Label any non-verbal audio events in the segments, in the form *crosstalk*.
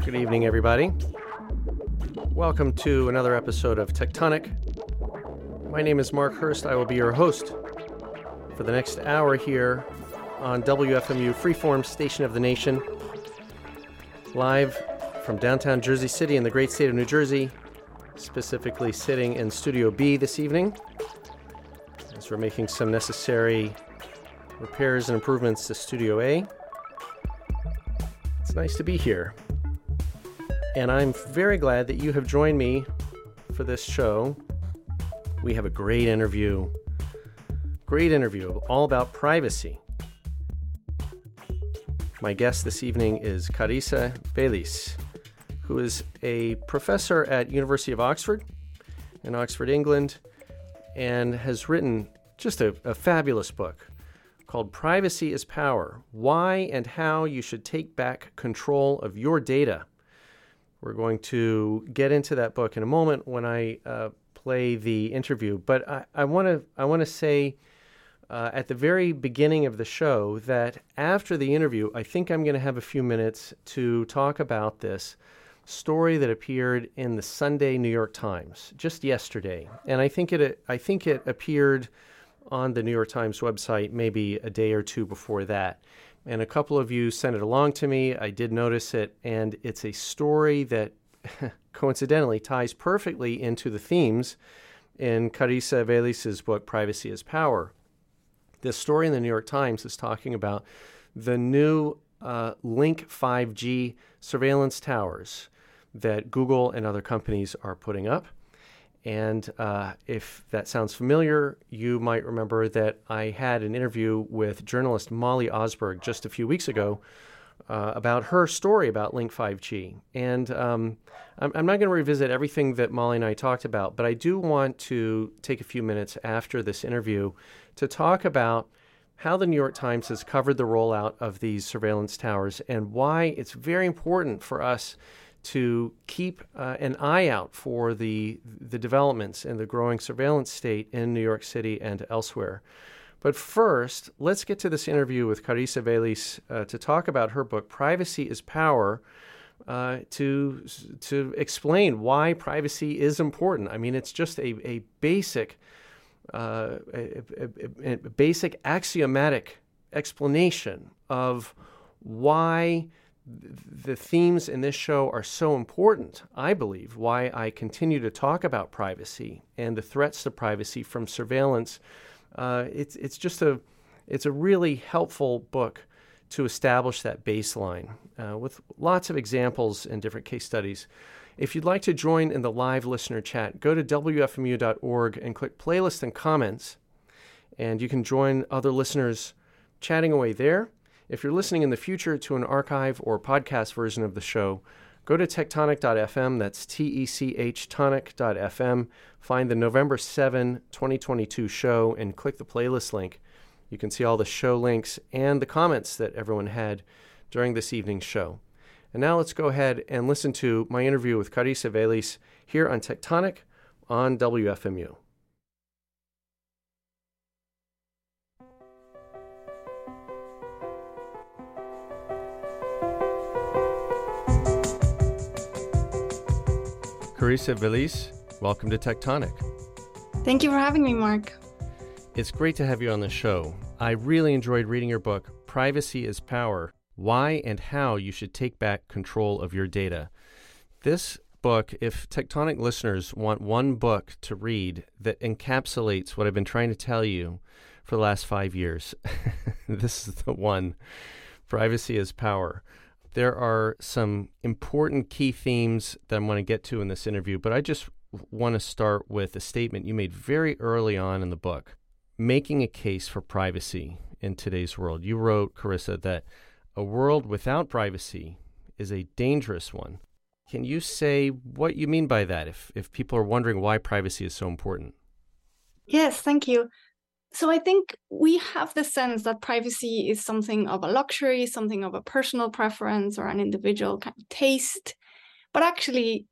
Good evening, everybody. Welcome to another episode of Techtonic. My name is Mark Hurst. I will be your host for the next hour here on WFMU Freeform Station of the Nation, live from downtown Jersey City in the great state of New Jersey, specifically sitting in Studio B this evening as we're making some necessary repairs and improvements to Studio A. It's nice to be here. And I'm very glad that you have joined me for this show. We have a great interview. Great interview all about privacy. My guest this evening is Carissa Véliz, who is a professor at University of Oxford in Oxford, England, and has written just a, a fabulous book called Privacy is Power Why and How You Should Take Back Control of Your Data. We're going to get into that book in a moment when I uh, play the interview, but I want to I want to say uh, at the very beginning of the show that after the interview, I think I'm going to have a few minutes to talk about this story that appeared in the Sunday New York Times just yesterday, and I think it I think it appeared on the New York Times website maybe a day or two before that. And a couple of you sent it along to me. I did notice it, and it's a story that *laughs* coincidentally ties perfectly into the themes in Carissa Véliz's book, Privacy is Power. This story in the New York Times is talking about the new uh, Link 5G surveillance towers that Google and other companies are putting up. And uh, if that sounds familiar, you might remember that I had an interview with journalist Molly Osberg just a few weeks ago uh, about her story about Link 5G. And um, I'm, I'm, not going to revisit everything that Molly and I talked about, but I do want to take a few minutes after this interview to talk about how the New York Times has covered the rollout of these surveillance towers and why it's very important for us to keep uh, an eye out for the the developments in the growing surveillance state in New York City and elsewhere. But first, let's get to this interview with Carissa Véliz uh, to talk about her book, Privacy is Power, uh, to, to explain why privacy is important. I mean, it's just a, a basic, uh, a, a, a basic axiomatic explanation of why the themes in this show are so important, I believe, why I continue to talk about privacy and the threats to privacy from surveillance. Uh, it's, it's just a, it's a really helpful book to establish that baseline uh, with lots of examples and different case studies. If you'd like to join in the live listener chat, go to WFMU.org and click playlist and comments, and you can join other listeners chatting away there. If you're listening in the future to an archive or podcast version of the show, go to techtonic.fm, that's T E C H tonic.fm, find the November 7, 2022 show, and click the playlist link. You can see all the show links and the comments that everyone had during this evening's show. And now let's go ahead and listen to my interview with Carissa Véliz here on Techtonic on WFMU. Carissa Véliz, welcome to Techtonic. Thank you for having me, Mark. It's great to have you on the show. I really enjoyed reading your book, Privacy is Power Why and How You Should Take Back Control of Your Data. This book, if Techtonic listeners want one book to read that encapsulates what I've been trying to tell you for the last five years, *laughs* this is the one. Privacy is Power. There are some important key themes that I'm going to get to in this interview, but I just want to start with a statement you made very early on in the book, making a case for privacy in today's world. You wrote, Carissa, that a world without privacy is a dangerous one. Can you say what you mean by that if, if people are wondering why privacy is so important? Yes, thank you. So I think we have the sense that privacy is something of a luxury, something of a personal preference or an individual kind of taste. But actually,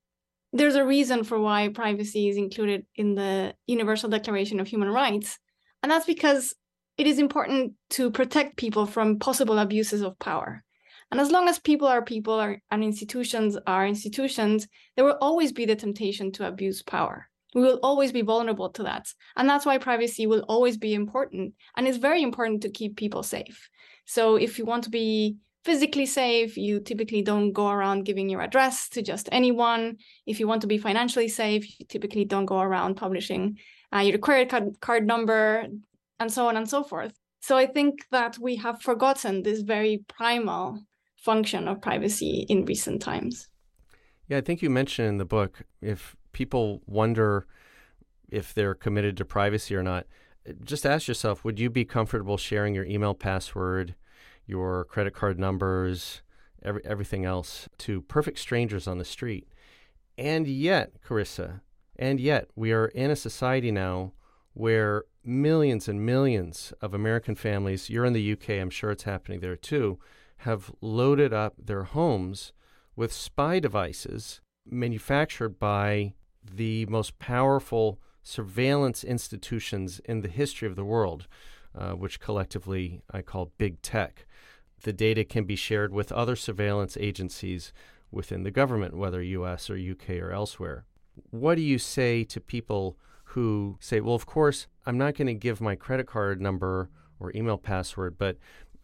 there's a reason for why privacy is included in the Universal Declaration of Human Rights. And that's because it is important to protect people from possible abuses of power. And as long as people are people are, and institutions are institutions, there will always be the temptation to abuse power. We will always be vulnerable to that. And that's why privacy will always be important. And it's very important to keep people safe. So if you want to be physically safe, you typically don't go around giving your address to just anyone. If you want to be financially safe, you typically don't go around publishing uh, your credit card, card number, and so on and so forth. So I think that we have forgotten this very primal function of privacy in recent times. Yeah, I think you mentioned in the book if people wonder if they're committed to privacy or not, just ask yourself would you be comfortable sharing your email password, your credit card numbers, every, everything else to perfect strangers on the street? And yet, Carissa, and yet we are in a society now where millions and millions of American families, you're in the UK, I'm sure it's happening there too, have loaded up their homes with spy devices manufactured by the most powerful surveillance institutions in the history of the world, uh, which collectively I call big tech. The data can be shared with other surveillance agencies within the government, whether US or UK or elsewhere. What do you say to people who say, well, of course, I'm not going to give my credit card number or email password, but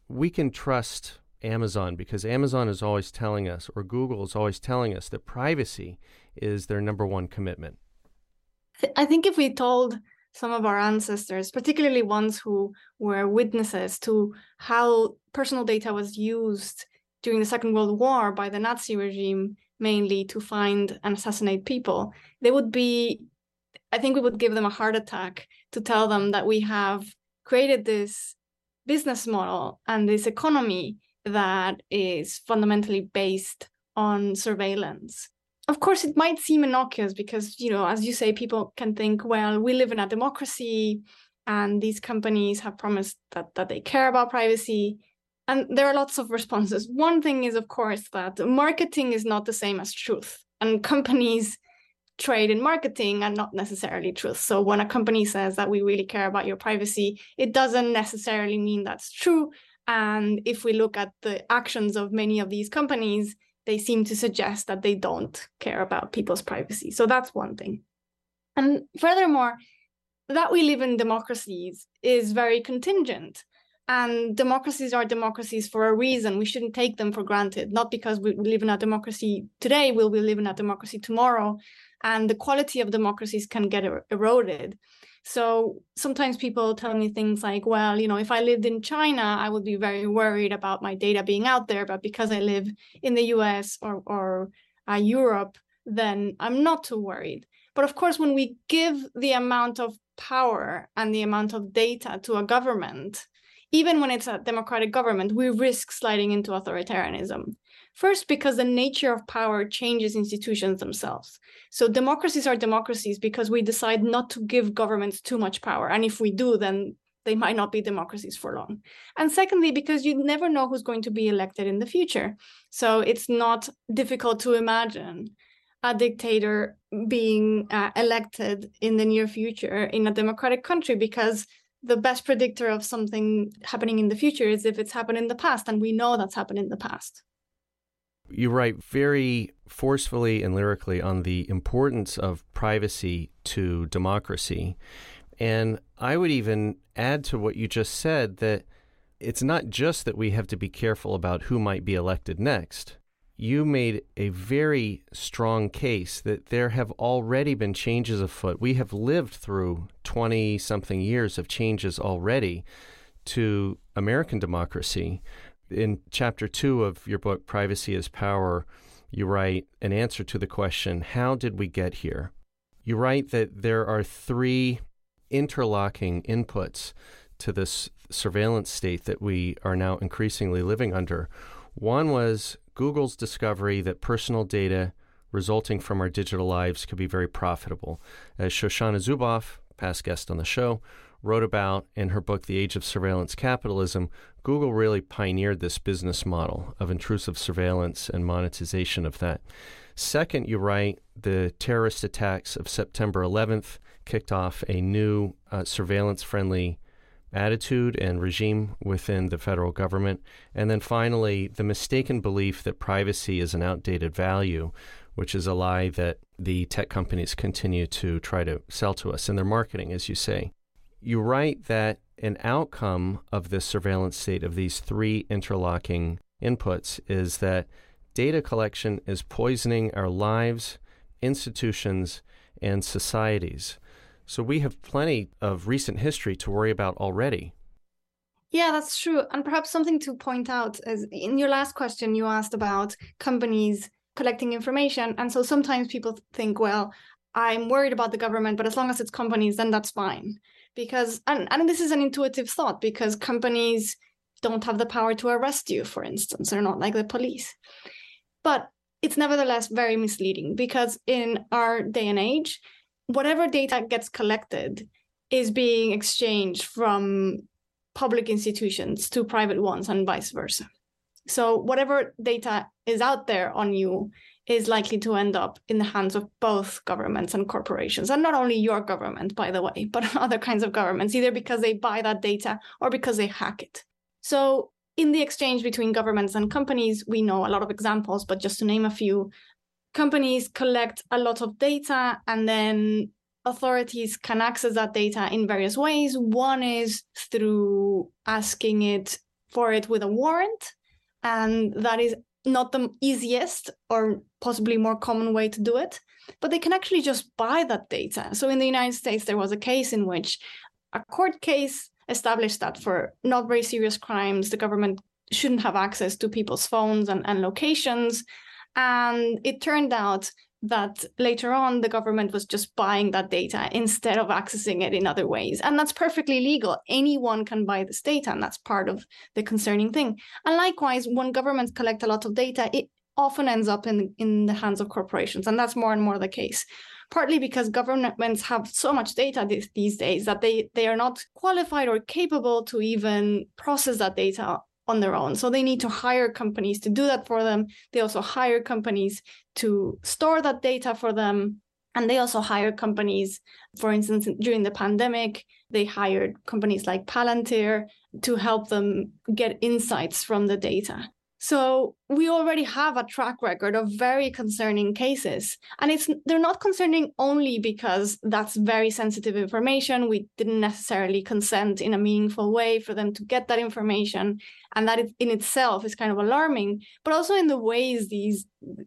we can trust Amazon because Amazon is always telling us, or Google is always telling us, that privacy is their number one commitment. I think if we told some of our ancestors, particularly ones who were witnesses to how personal data was used during the Second World War by the Nazi regime, mainly to find and assassinate people, they would be, I think we would give them a heart attack to tell them that we have created this business model and this economy that is fundamentally based on surveillance. Of course, it might seem innocuous because, you know, as you say, people can think, well, we live in a democracy and these companies have promised that, that they care about privacy. And there are lots of responses. One thing is, of course, that marketing is not the same as truth, and companies trade in marketing and not necessarily truth. So when a company says that we really care about your privacy, it doesn't necessarily mean that's true. And if we look at the actions of many of these companies, they seem to suggest that they don't care about people's privacy. So that's one thing. And furthermore, that we live in democracies is very contingent. And democracies are democracies for a reason. We shouldn't take them for granted. Not because we live in a democracy today, will we live in a democracy tomorrow? And the quality of democracies can get er- eroded. So sometimes people tell me things like, well, you know, if I lived in China, I would be very worried about my data being out there. But because I live in the US or, or uh, Europe, then I'm not too worried. But of course, when we give the amount of power and the amount of data to a government, even when it's a democratic government, we risk sliding into authoritarianism. First, because the nature of power changes institutions themselves. So democracies are democracies because we decide not to give governments too much power. And if we do, then they might not be democracies for long. And secondly, because you never know who's going to be elected in the future. So it's not difficult to imagine a dictator being uh, elected in the near future in a democratic country because the best predictor of something happening in the future is if it's happened in the past and we know that's happened in the past you write very forcefully and lyrically on the importance of privacy to democracy. And I would even add to what you just said that it's not just that we have to be careful about who might be elected next. You made a very strong case that there have already been changes afoot. We have lived through 20 something years of changes already to American democracy in chapter two of your book, Privacy is Power, you write an answer to the question, How did we get here? You write that there are three interlocking inputs to this surveillance state that we are now increasingly living under. One was Google's discovery that personal data resulting from our digital lives could be very profitable. As Shoshana Zuboff, past guest on the show, wrote about in her book, The Age of Surveillance Capitalism, Google really pioneered this business model of intrusive surveillance and monetization of that. Second, you write the terrorist attacks of September 11th kicked off a new uh, surveillance friendly attitude and regime within the federal government. And then finally, the mistaken belief that privacy is an outdated value, which is a lie that the tech companies continue to try to sell to us in their marketing, as you say. You write that an outcome of this surveillance state of these three interlocking inputs is that data collection is poisoning our lives, institutions, and societies. So we have plenty of recent history to worry about already. Yeah, that's true. And perhaps something to point out is in your last question, you asked about companies collecting information. And so sometimes people think, well, I'm worried about the government, but as long as it's companies, then that's fine. Because, and, and this is an intuitive thought because companies don't have the power to arrest you, for instance. They're not like the police. But it's nevertheless very misleading because in our day and age, whatever data gets collected is being exchanged from public institutions to private ones and vice versa. So whatever data is out there on you is likely to end up in the hands of both governments and corporations. And not only your government, by the way, but *laughs* other kinds of governments, either because they buy that data or because they hack it. So in the exchange between governments and companies, we know a lot of examples, but just to name a few, companies collect a lot of data and then authorities can access that data in various ways. One is through asking it for it with a warrant, and that is not the easiest or possibly more common way to do it, but they can actually just buy that data. So in the United States, there was a case in which a court case established that for not very serious crimes, the government shouldn't have access to people's phones and, and locations. And it turned out that later on the government was just buying that data instead of accessing it in other ways. And that's perfectly legal. Anyone can buy this data, and that's part of the concerning thing. And likewise, when governments collect a lot of data, it often ends up in, in the hands of corporations. And that's more and more the case. Partly because governments have so much data these, these days that they, they are not qualified or capable to even process that data on their own. So they need to hire companies to do that for them. They also hire companies to store that data for them. And they also hire companies, for instance, during the pandemic, they hired companies like Palantir to help them get insights from the data. So we already have a track record of very concerning cases. And it's they're not concerning only because that's very sensitive information. We didn't necessarily consent in a meaningful way for them to get that information. And that in itself is kind of alarming, but also in the ways these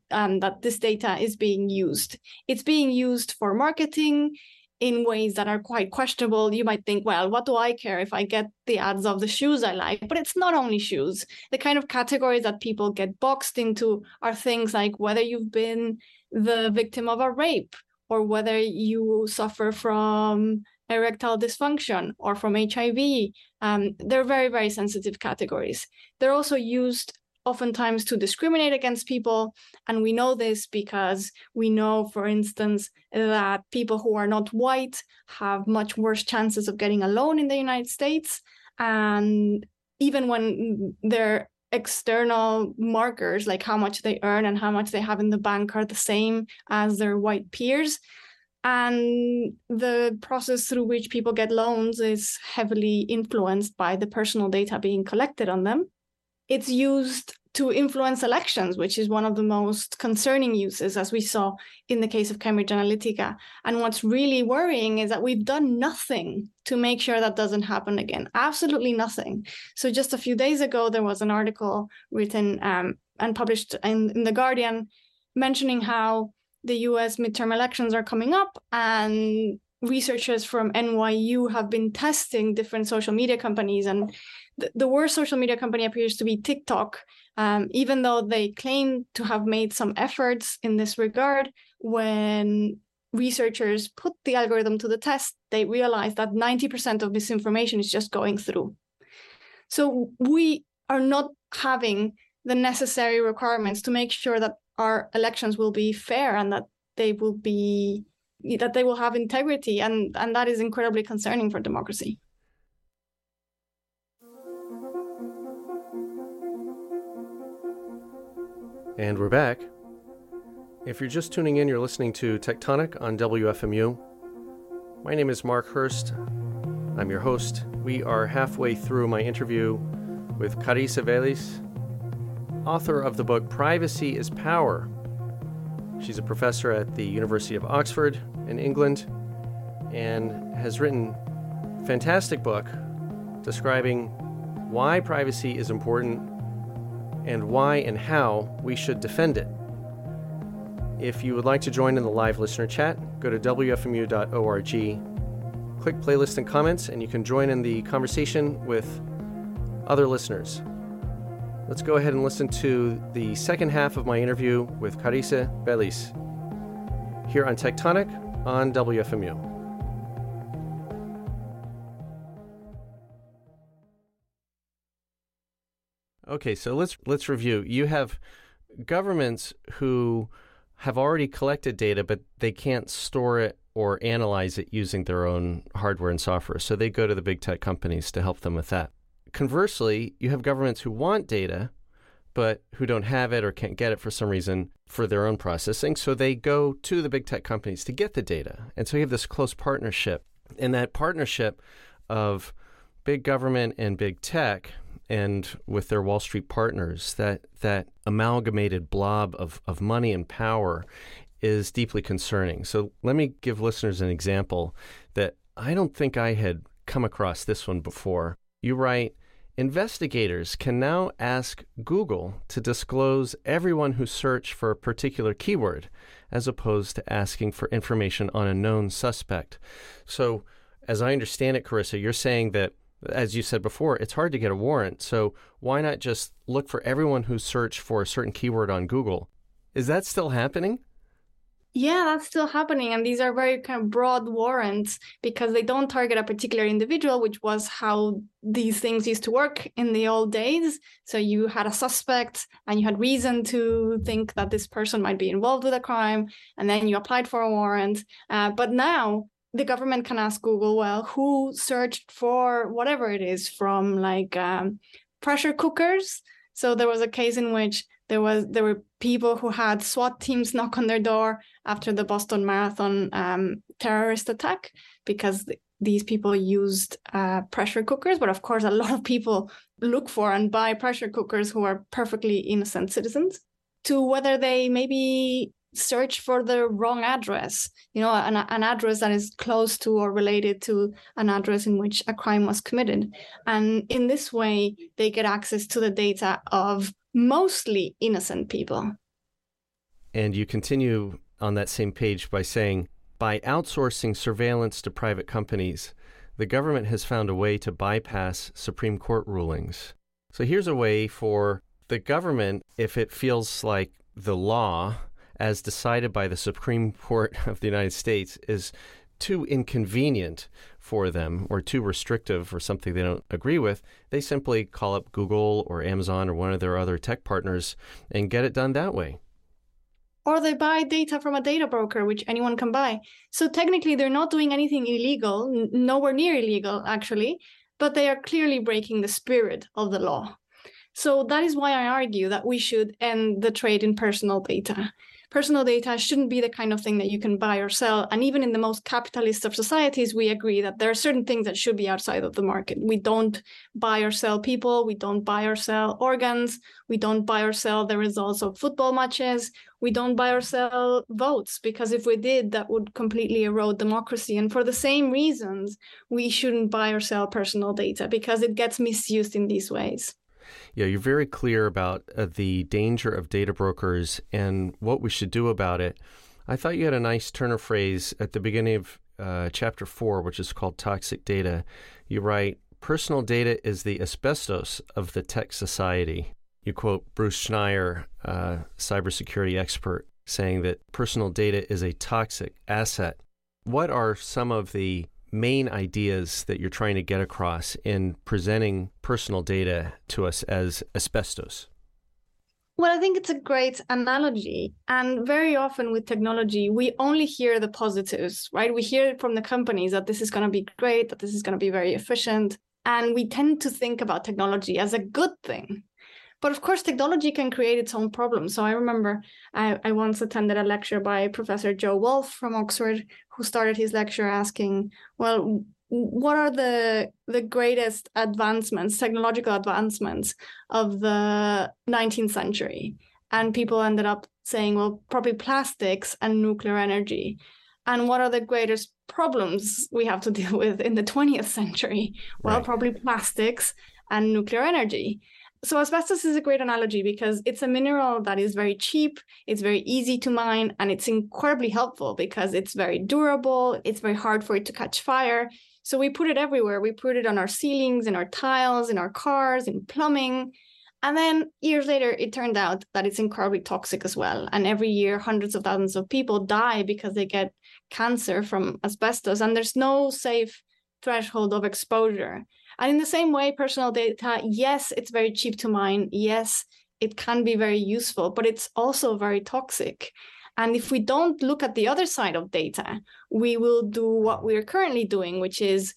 um, that this data is being used. It's being used for marketing in ways that are quite questionable. You might think, well, what do I care if I get the ads of the shoes I like? But it's not only shoes. The kind of categories that people get boxed into are things like whether you've been the victim of a rape or whether you suffer from erectile dysfunction or from HIV. Um, they're very, very sensitive categories. They're also used oftentimes to discriminate against people. And we know this because we know, for instance, that people who are not white have much worse chances of getting a loan in the United States. And even when their external markers, like how much they earn and how much they have in the bank, are the same as their white peers. And the process through which people get loans is heavily influenced by the personal data being collected on them it's used to influence elections, which is one of the most concerning uses, as we saw in the case of Cambridge Analytica. And what's really worrying is that we've done nothing to make sure that doesn't happen again. Absolutely nothing. So just a few days ago, there was an article written um, and published in, in The Guardian mentioning how the US midterm elections are coming up and researchers from NYU have been testing different social media companies and the, worst social media company appears to be TikTok, um, even though they claim to have made some efforts in this regard. When researchers put the algorithm to the test, they realized that 90% of misinformation is just going through. So we are not having the necessary requirements to make sure that our elections will be fair and that they will be that they will have integrity and and that is incredibly concerning for democracy And we're back. If you're just tuning in, you're listening to Techtonic on WFMU. My name is Mark Hurst. I'm your host. We are halfway through my interview with Carissa Véliz, author of the book Privacy is Power. She's a professor at the University of Oxford in England and has written a fantastic book describing why privacy is important and why and how we should defend it. If you would like to join in the live listener chat, go to wfmu.org, click playlist and comments, and you can join in the conversation with other listeners. Let's go ahead and listen to the second half of my interview with Carissa Véliz here on Techtonic on WFMU. Okay, so let's let's review. You have governments who have already collected data, but they can't store it or analyze it using their own hardware and software. So they go to the big tech companies to help them with that. Conversely, you have governments who want data, but who don't have it or can't get it for some reason for their own processing. So they go to the big tech companies to get the data. And so you have this close partnership. And that partnership of big government and big tech and with their Wall Street partners, that that amalgamated blob of, of money and power is deeply concerning. So let me give listeners an example that I don't think I had come across this one before. You write, investigators can now ask Google to disclose everyone who searched for a particular keyword, as opposed to asking for information on a known suspect. So, as I understand it, Carissa, you're saying that as you said before, it's hard to get a warrant. So why not just look for everyone who searched for a certain keyword on Google? Is that still happening? Yeah, that's still happening. And these are very kind of broad warrants because they don't target a particular individual, which was how these things used to work in the old days. So you had a suspect and you had reason to think that this person might be involved with a crime. And then you applied for a warrant. Uh, but now the government can ask Google, well, who searched for whatever it is from like um, pressure cookers? So there was a case in which there was there were people who had SWAT teams knock on their door after the Boston Marathon um, terrorist attack because th- these people used uh, pressure cookers. But of course, a *laughs* lot of people look for and buy pressure cookers who are perfectly innocent citizens. To whether they maybe search for the wrong address, you know, an, an address that is close to or related to an address in which a crime was committed. And in this way, they get access to the data of mostly innocent people. And you continue on that same page by saying, by outsourcing surveillance to private companies, the government has found a way to bypass Supreme Court rulings. So here's a way for the government, if it feels like the law as decided by the Supreme *laughs* Court of the United States, is too inconvenient for them or too restrictive or something they don't agree with, they simply call up Google or Amazon or one of their other tech partners and get it done that way. Or they buy data from a data broker, which anyone can buy. So technically, they're not doing anything illegal, n- nowhere near illegal, actually, but they are clearly breaking the spirit of the law. So that is why I argue that we should end the trade in personal data personal data shouldn't be the kind of thing that you can buy or sell. And even in the most capitalist of societies, we agree that there are certain things that should be outside of the market. We don't buy or sell people. We don't buy or sell organs. We don't buy or sell the results of football matches. We don't buy or sell votes because if we did, that would completely erode democracy. And for the same reasons, we shouldn't buy or sell personal data because it gets misused in these ways. Yeah, you're very clear about uh, the danger of data brokers and what we should do about it. I thought you had a nice turn of phrase at the beginning of uh, chapter four, which is called Toxic Data. You write, Personal data is the asbestos of the tech society. You quote Bruce Schneier, uh, cybersecurity expert, saying that personal data is a toxic asset. What are some of the main ideas that you're trying to get across in presenting personal data to us as asbestos? Well, I think it's a great analogy. And very often with technology, we only hear the positives, right? We hear from the companies that this is going to be great, that this is going to be very efficient. And we tend to think about technology as a good thing. But of course, technology can create its own problems. So I remember I, I once attended a lecture by Professor Jo Wolff from Oxford, who started his lecture asking, well, what are the the greatest advancements, technological advancements of the 19th century? And people ended up saying, well, probably plastics and nuclear energy. And what are the greatest problems we have to *laughs* deal with in the 20th century? Well, right. probably plastics and nuclear energy. So asbestos is a great analogy because it's a mineral that is very cheap, it's very easy to mine, and it's incredibly helpful because it's very durable, it's very hard for it to catch fire. So we put it everywhere. We put it on our ceilings, in our tiles, in our cars, in plumbing. And then years later, it turned out that it's incredibly toxic as well. And every year, hundreds of thousands of people die because they get cancer from asbestos, and there's no safe threshold of exposure. And in the same way, personal data, yes, it's very cheap to mine. Yes, it can be very useful, but it's also very toxic. And if we don't look at the other side of data, we will do what we're currently doing, which is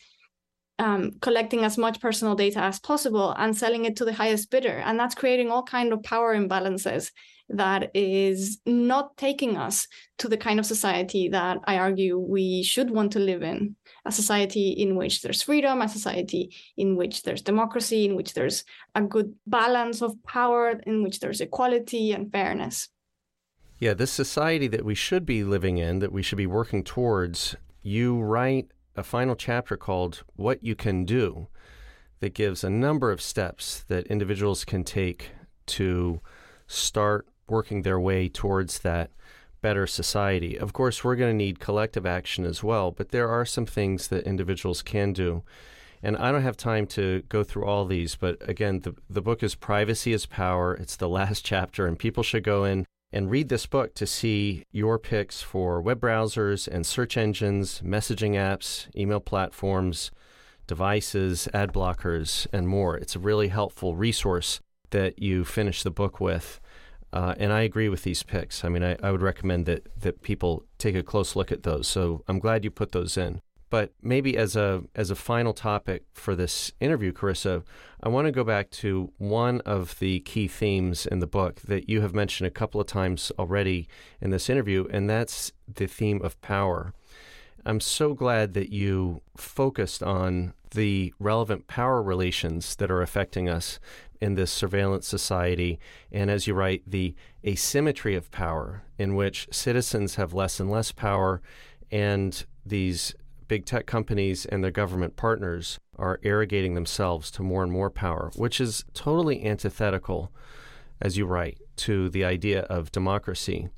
um, collecting as much personal data as possible and selling it to the highest bidder. And that's creating all kind of power imbalances that is not taking us to the kind of society that I argue we should want to live in a society in which there's freedom, a society in which there's democracy, in which there's a good balance of power, in which there's equality and fairness. Yeah, this society that we should be living in, that we should be working towards, you write a final chapter called What You Can Do that gives a number of steps that individuals can take to start working their way towards that better society. Of course, we're going to need collective action as well, but there are some things that individuals can do. And I don't have time to go through all these, but again, the, the book is Privacy is Power. It's the *laughs* last chapter, and people should go in and read this book to see your picks for web browsers and search engines, messaging apps, email platforms, devices, ad blockers, and more. It's a really helpful resource that you finish the book with. Uh, and I agree with these picks. I mean, I, I would recommend that, that people take a close look at those. So I'm glad you put those in. But maybe as a as a final topic for this interview, Carissa, I want to go back to one of the key themes in the book that you have mentioned a couple of times already in this interview, and that's the theme of power. I'm so glad that you focused on the relevant power relations that are affecting us in this surveillance society, and as you write, the asymmetry of power, in which citizens have less and less power, and these big tech companies and their government partners are arrogating themselves to more and more power, which is totally antithetical, as you write, to the idea of democracy.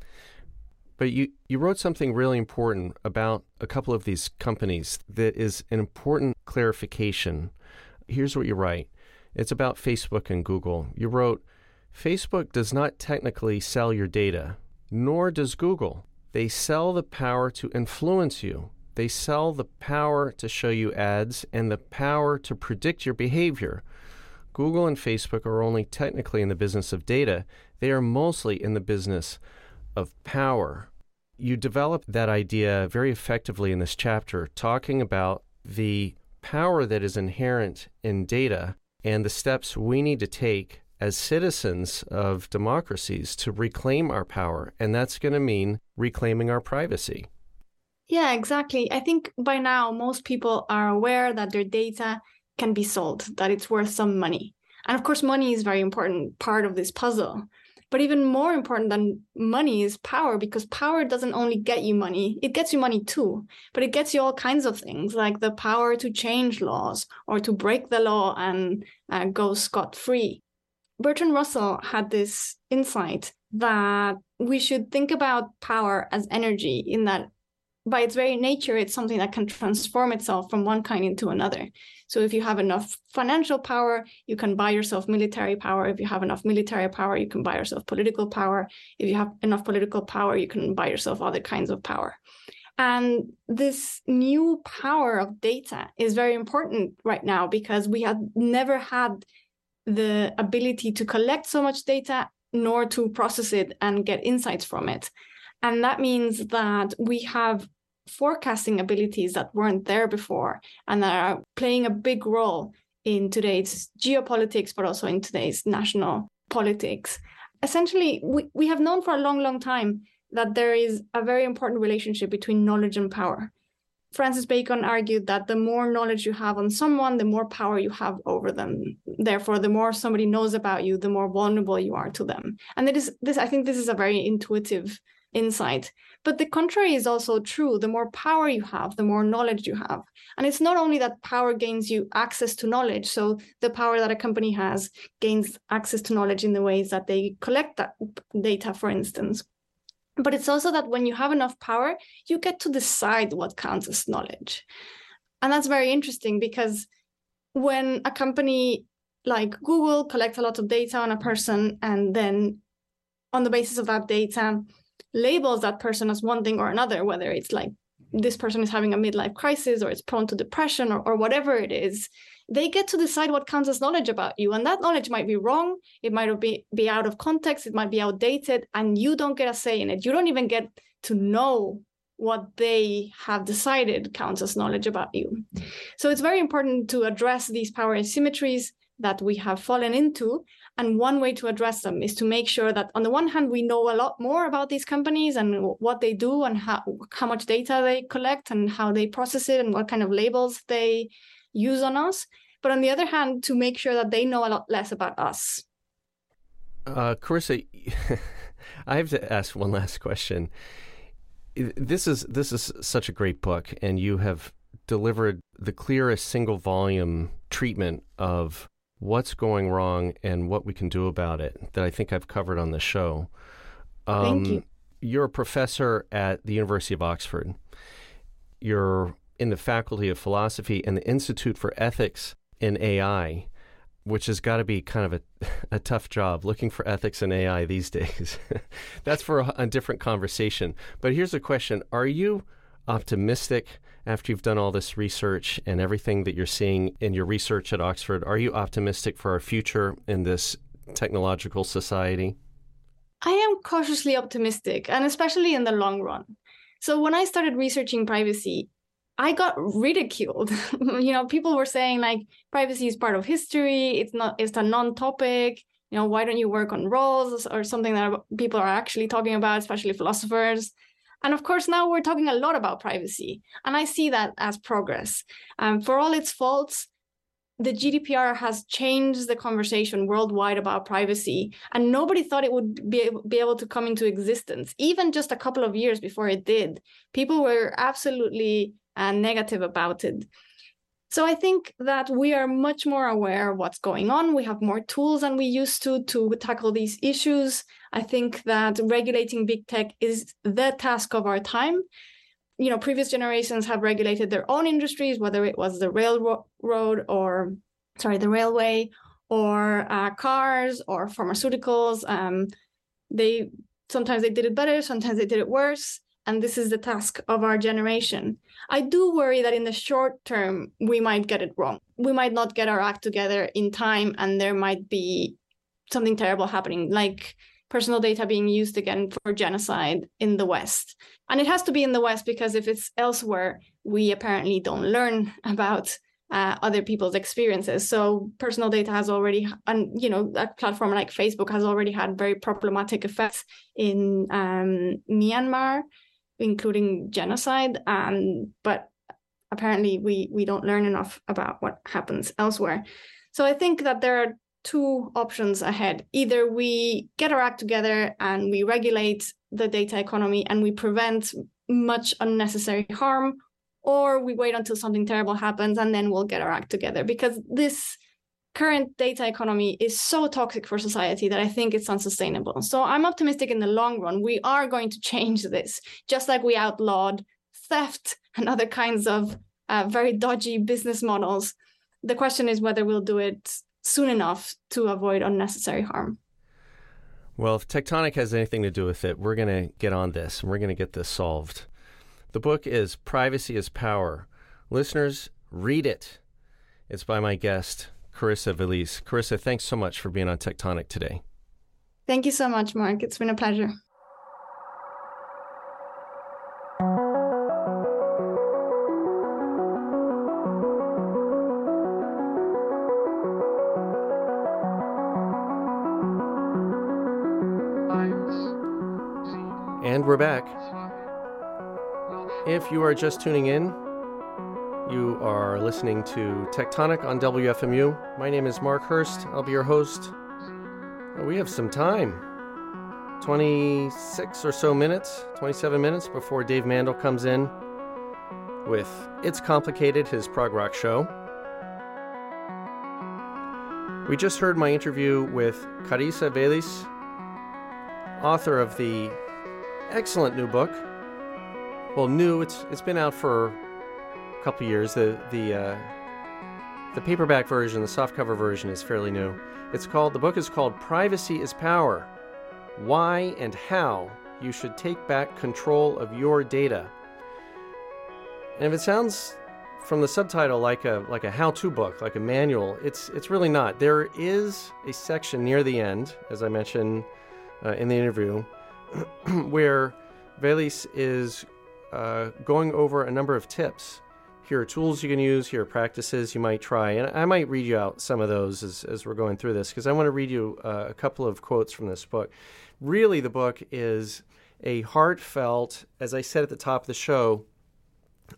But you, you wrote something really important about a couple of these companies that is an important clarification. Here's what you write it's about Facebook and Google. You wrote, Facebook does not technically sell your data, nor does Google. They sell the power to influence you. They sell the power to show you ads and the power to predict your behavior. Google and Facebook are only technically in the business of data, they are mostly in the business of power. You develop that idea very effectively in this chapter, talking about the power that is inherent in data and the steps we need to take as citizens of democracies to reclaim our power. And that's going to mean reclaiming our privacy. Yeah, exactly. I think by now most people are aware that their data can be sold, that it's worth some money. And of course, money is a very important part of this puzzle. But even more important than money is power, because power doesn't only get you money, it gets you money too, but it gets you all kinds of things like the power to change laws or to break the law and uh, go scot free. Bertrand Russell had this insight that we should think about power as energy, in that by its very nature, it's something that can transform itself from one kind into another. So if you have enough financial power, you can buy yourself military power. If you have enough military power, you can buy yourself political power. If you have enough political power, you can buy yourself other kinds of power. And this new power of data is very important right now because we have never had the ability to collect so much data nor to process it and get insights from it. And that means that we have forecasting abilities that weren't there before and are playing a big role in today's geopolitics, but also in today's national politics. Essentially, we, we have known for a long, long time that there is a very important relationship between knowledge and power. Francis Bacon argued that the more knowledge you have on someone, the more power you have over them. Therefore, the more somebody knows about you, the more vulnerable you are to them. And it is this, I think this is a very intuitive insight. But the contrary is also true. The more power you have, the more knowledge you have. And it's not only that power gains you access to knowledge. So the power that a company has gains access to knowledge in the ways that they collect that data, for instance. But it's also that when you have enough power, you get to decide what counts as knowledge. And that's very interesting because when a company like Google collects a lot of data on a person and then on the basis of that data labels that person as one thing or another, whether it's like this person is having a midlife crisis or it's prone to depression or, or whatever it is, they get to decide what counts as knowledge about you. And that knowledge might be wrong, it might be, be out of context, it might be outdated, and you don't get a say in it. You don't even get to know what they have decided counts as knowledge about you. So it's very important to address these power asymmetries that we have fallen into. And one way to address them is to make sure that, on the one hand, we know a lot more about these companies and what they do and how, how much data they collect and how they process it and what kind of labels they use on us. But on the other hand, to make sure that they know a lot less about us. Uh, Carissa, *laughs* I have to ask one last question. This is this is such a great book, and you have delivered the clearest single volume treatment of what's going wrong and what we can do about it that I think I've covered on the show. Um, Thank you. You're a professor at the University of Oxford. You're in the Faculty of Philosophy and the Institute for Ethics in AI, which has got to be kind of a, *laughs* a tough job looking for ethics in AI these days. *laughs* That's for a, a different conversation. But here's a question Are you optimistic after you've done all this research and everything that you're seeing in your research at Oxford? Are you optimistic for our future in this technological society? I am cautiously optimistic, and especially in the long run. So, when I started researching privacy, I got ridiculed. *laughs* you know, people were saying like privacy is part of history. It's not. It's a non-topic. You know, why don't you work on roles or something that people are actually talking about, especially philosophers? And of course, now we're talking a lot about privacy, and I see that as progress. Um, for all its faults, the GDPR has changed the conversation worldwide about privacy, and nobody thought it would be, be able to come into existence. Even just a couple of years before it did, people were absolutely uh, negative about it. So I think that we are much more aware of what's going on. We have more tools than we used to to tackle these issues. I think that regulating big tech is the task of our time. You know, previous generations have regulated their own industries, whether it was the railroad or, sorry, the railway or uh, cars or pharmaceuticals. Um, they sometimes they did it better, sometimes they did it worse and this is the task of our generation. I do worry that in the short term, we might get it wrong. We might not get our act together in time, and there might be something terrible happening, like personal data being used again for genocide in the West. And it has to be in the West because if it's elsewhere, we apparently don't learn *laughs* about uh, other people's experiences. So personal data has already, and you know, a platform like Facebook has already had very problematic effects in um, Myanmar including genocide. Um, but apparently, we we don't learn enough about what happens elsewhere. So I think that there are two options ahead. Either we get our act together and we regulate the data economy and we prevent much unnecessary harm, or we wait until something terrible happens and then we'll get our act together because this current data economy is so toxic for society that I think it's unsustainable. So I'm optimistic in the long run. We are going to change this, just like we outlawed theft and other kinds of uh, very dodgy business models. The question is whether we'll do it soon enough to avoid unnecessary harm. Well, if Techtonic has anything to do with it, we're going to get on this and we're going to get this solved. The book is Privacy is Power. Listeners, read it. It's by my guest, Carissa Veliz. Carissa, thanks so much for being on Techtonic today. Thank you so much, Mark. It's been a pleasure. And we're back. If you are just tuning in, are listening to Techtonic on WFMU. My name is Mark Hurst. I'll be your host. Oh, we have some time 26 or so minutes, 27 minutes before Dave Mandl comes in with It's Complicated, his prog rock show. We just heard my interview with Carissa Véliz, author of the excellent new book. Well, new, it's, it's been out for couple years. The, the, uh, the paperback version, the softcover version, is fairly new. It's called, the book is called Privacy is Power Why and How You Should Take Back Control of Your Data. And if it sounds from the subtitle like a like a how-to book, like a manual, it's it's really not. There is a section near the end, as I mentioned uh, in the interview, *clears throat* where Véliz is uh, going over a number of tips. Here are tools you can use. Here are practices you might try, and I might read you out some of those as as we're going through this because I want to read you uh, a couple of quotes from this book. Really, the book is a heartfelt, as I said at the top of the show,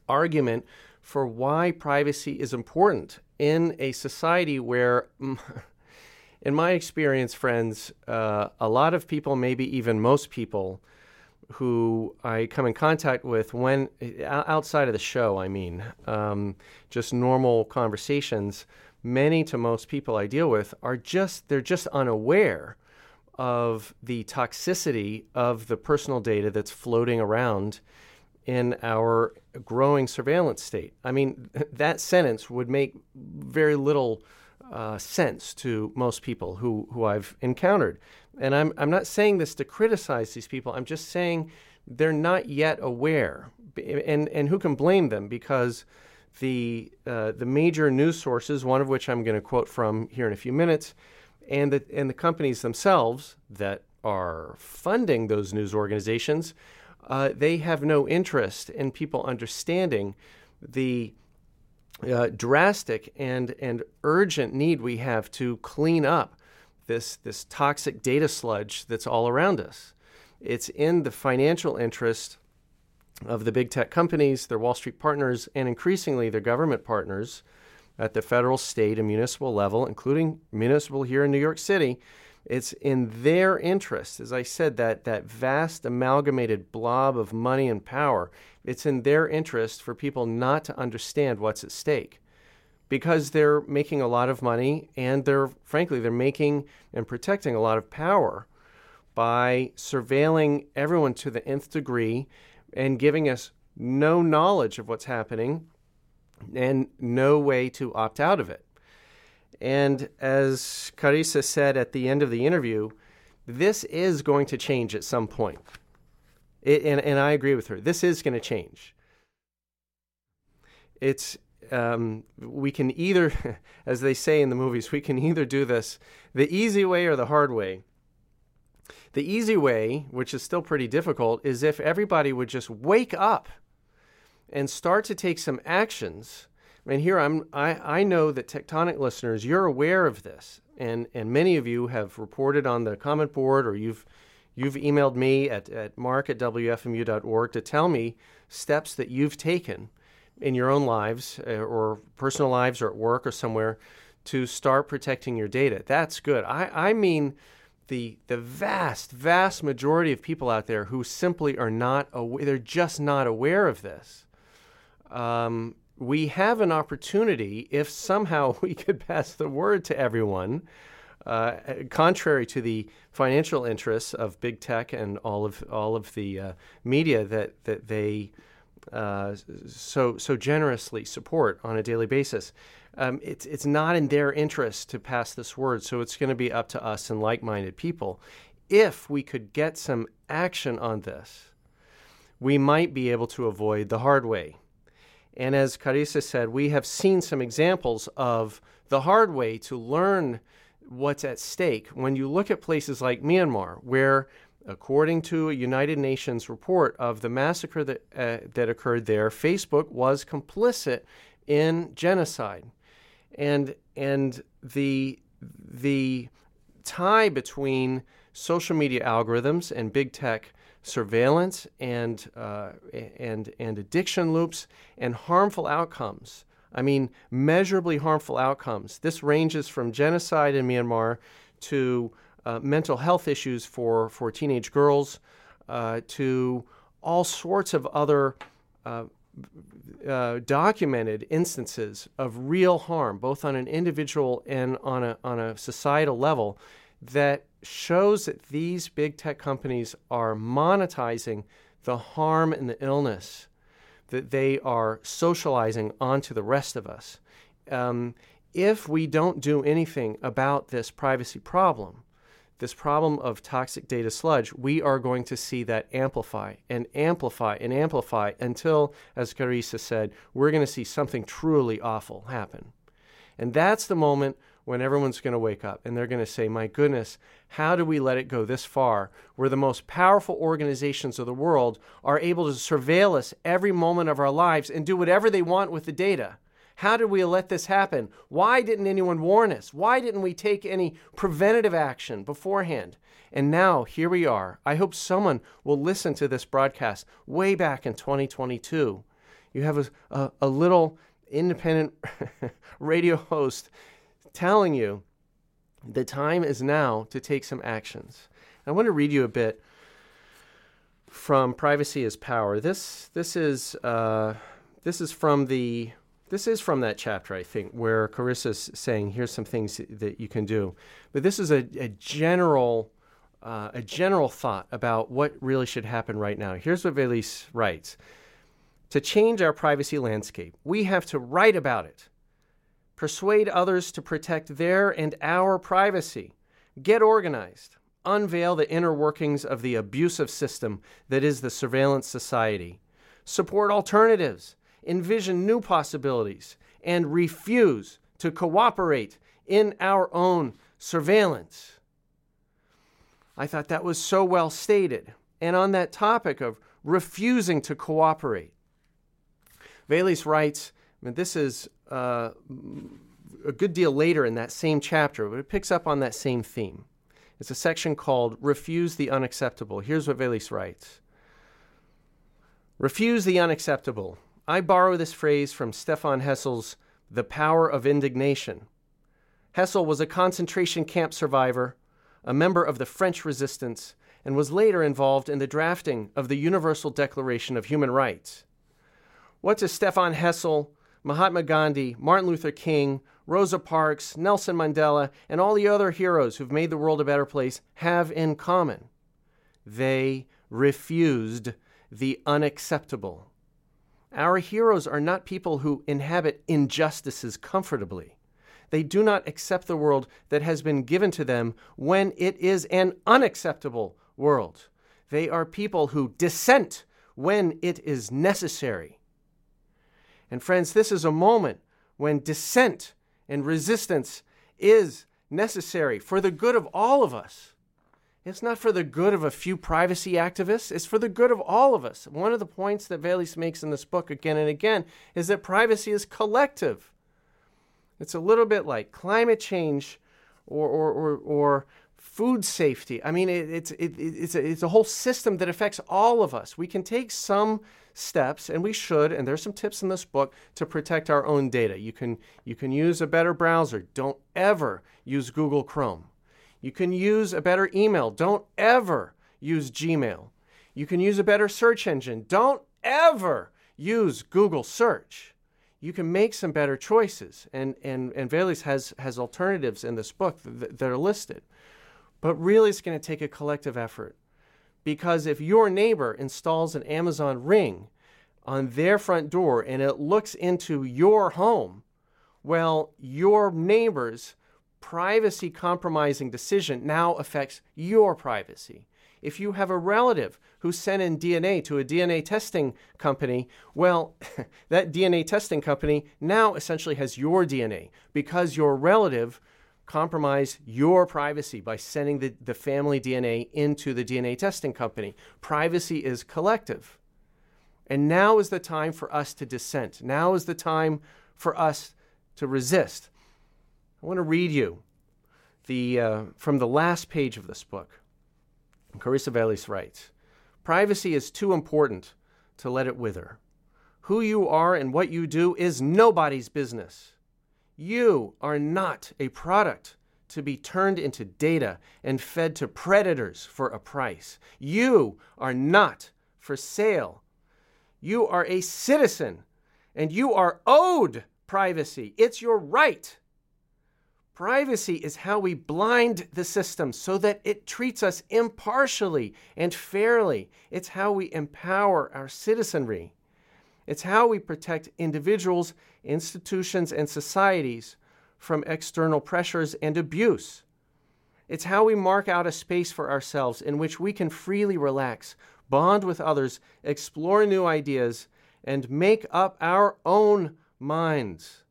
argument for why privacy is important in a society where, *laughs* in my experience, friends, uh, a lot of people, maybe even most people, who I come in contact with when outside of the show, I mean, um, just normal conversations, many to most people I deal with are just, they're just unaware of the toxicity of the personal data that's floating around in our growing surveillance state. I mean, *laughs* that sentence would make very little uh, sense to most people who, who I've encountered. And I'm, I'm not saying this to criticize these people, I'm just saying they're not yet aware. And, and who can blame them? Because the, uh, the major news sources, one of which I'm going to quote from here in a few minutes, and the, and the companies themselves that are funding those news organizations uh, they have no interest in people understanding the uh, drastic and, and urgent need we have to clean up this, this toxic data sludge that's all around us. It's in the financial interest of the big tech companies, their Wall Street partners, and increasingly their government partners at the federal, state, and municipal level, including municipal here in New York City, it's in their interest, as I said, that, that vast amalgamated blob of money and power, it's in their interest for people not to understand what's at stake because they're making a lot of money and they're, frankly, they're making and protecting a lot of power by surveilling everyone to the nth degree and giving us no knowledge of what's happening and no way to opt out of it. And as Carissa said at the end of the interview, this is going to change at some point. It, and, and I agree with her. This is going to change. It's um, we can either, *laughs* as they say in the movies, we can either do this the easy way or the hard way. The easy way, which is still pretty difficult, is if everybody would just wake up and start to take some actions and here I'm, I, I know that Techtonic listeners, you're aware of this, and, and many of you have reported on the comment board or you've, you've emailed me at, at mark at wfmu.org to tell me steps that you've taken in your own lives uh, or personal lives or at work or somewhere to start protecting your data. That's good. I, I mean, the the vast vast majority of people out there who simply are not aware, they're just not aware of this. Um, we have an opportunity if somehow *laughs* we could pass the word to everyone, uh, contrary to the financial interests of big tech and all of all of the uh, media that that they uh, so so generously support on a daily basis. Um, it's it's not in their interest to pass this word, so it's going to be up to us and like-minded people. If we could get some action on this, we might be able to avoid the hard way and as Carissa said, we have seen some examples of the hard way to learn what's at stake when you look at places like Myanmar, where, according to a United Nations report of the massacre that, uh, that occurred there, Facebook was complicit in genocide. And, and the, the tie between social media algorithms and big tech surveillance and, uh, and, and addiction loops and harmful outcomes. I mean, measurably harmful outcomes. This ranges from genocide in Myanmar to uh, mental health issues for, for teenage girls uh, to all sorts of other uh, uh, documented instances of real harm, both on an individual and on a, on a societal level, that shows that these big tech companies are monetizing the harm and the illness that they are socializing onto the rest of us. Um, if we don't do anything about this privacy problem, this problem of toxic data sludge, we are going to see that amplify and amplify and amplify until, as Carissa said, we're going to see something truly awful happen. And that's the moment when everyone's going to wake up and they're going to say, My goodness, how do we let it go this far? Where the most powerful organizations of the world are able to surveil us every moment of our lives and do whatever they want with the data. How did we let this happen? Why didn't anyone warn us? Why didn't we take any preventative action beforehand? And now here we are. I hope someone will listen to this broadcast way back in 2022. You have a, a, a little independent *laughs* radio host telling you the time is now to take some actions. I want to read you a bit from Privacy is Power. This, this, is, uh, this is from the this is from that chapter, I think, where Carissa's saying, "Here's some things that you can do." But this is a, a general, uh, a general thought about what really should happen right now. Here's what Véliz writes: To change our privacy landscape, we have to write about it, persuade others to protect their and our privacy, get organized, unveil the inner workings of the abusive system that is the surveillance society, support alternatives envision new possibilities, and refuse to cooperate in our own surveillance. I thought that was so well stated. And on that topic of refusing to cooperate, Véliz writes, I mean, this is uh, a good deal later in that same chapter, but it picks up on that same theme. It's a section called Refuse the Unacceptable. Here's what Véliz writes Refuse the unacceptable. I borrow this phrase from Stefan Hessel's The Power of Indignation. Hessel was a concentration camp survivor, a member of the French resistance, and was later involved in the drafting of the Universal Declaration of Human Rights. What does Stefan Hessel, Mahatma Gandhi, Martin Luther King, Rosa Parks, Nelson Mandela, and all the other heroes who've made the world a better place have in common? They refused the unacceptable. Our heroes are not people who inhabit injustices comfortably. They do not accept the world that has been given to them when it is an unacceptable world. They are people who dissent when it is necessary. And friends, this is a moment when dissent and resistance is necessary for the good of all of us. It's not for the good of a few privacy activists, it's for the good of all of us. One of the points that Véliz makes in this book again and again is that privacy is collective. It's a little bit like climate change or, or, or, or food safety. I mean, it, it's, it, it's, a, it's a whole system that affects all of us. We can take some steps, and we should, and there's some tips in this book to protect our own data. You can, you can use a better browser. Don't ever use Google Chrome. You can use a better email. Don't ever use Gmail. You can use a better search engine. Don't ever use Google search. You can make some better choices. And, and, and Véliz has, has alternatives in this book that, that are listed. But really, it's going to take a collective effort. Because if your neighbor installs an Amazon Ring on their front door and it looks into your home, well, your neighbors privacy compromising decision now affects your privacy. If you have a relative who sent in DNA to a DNA testing company, well, *laughs* that DNA testing company now essentially has your DNA because your relative compromised your privacy by sending the, the family DNA into the DNA testing company. Privacy is collective. And now is the time for us to dissent. Now is the time for us to resist. I want to read you the, uh, from the last page of this book. Carissa Véliz writes Privacy is too important to let it wither. Who you are and what you do is nobody's business. You are not a product to be turned into data and fed to predators for a price. You are not for sale. You are a citizen and you are owed privacy. It's your right. Privacy is how we blind the system so that it treats us impartially and fairly. It's how we empower our citizenry. It's how we protect individuals, institutions, and societies from external pressures and abuse. It's how we mark out a space for ourselves in which we can freely relax, bond with others, explore new ideas, and make up our own minds.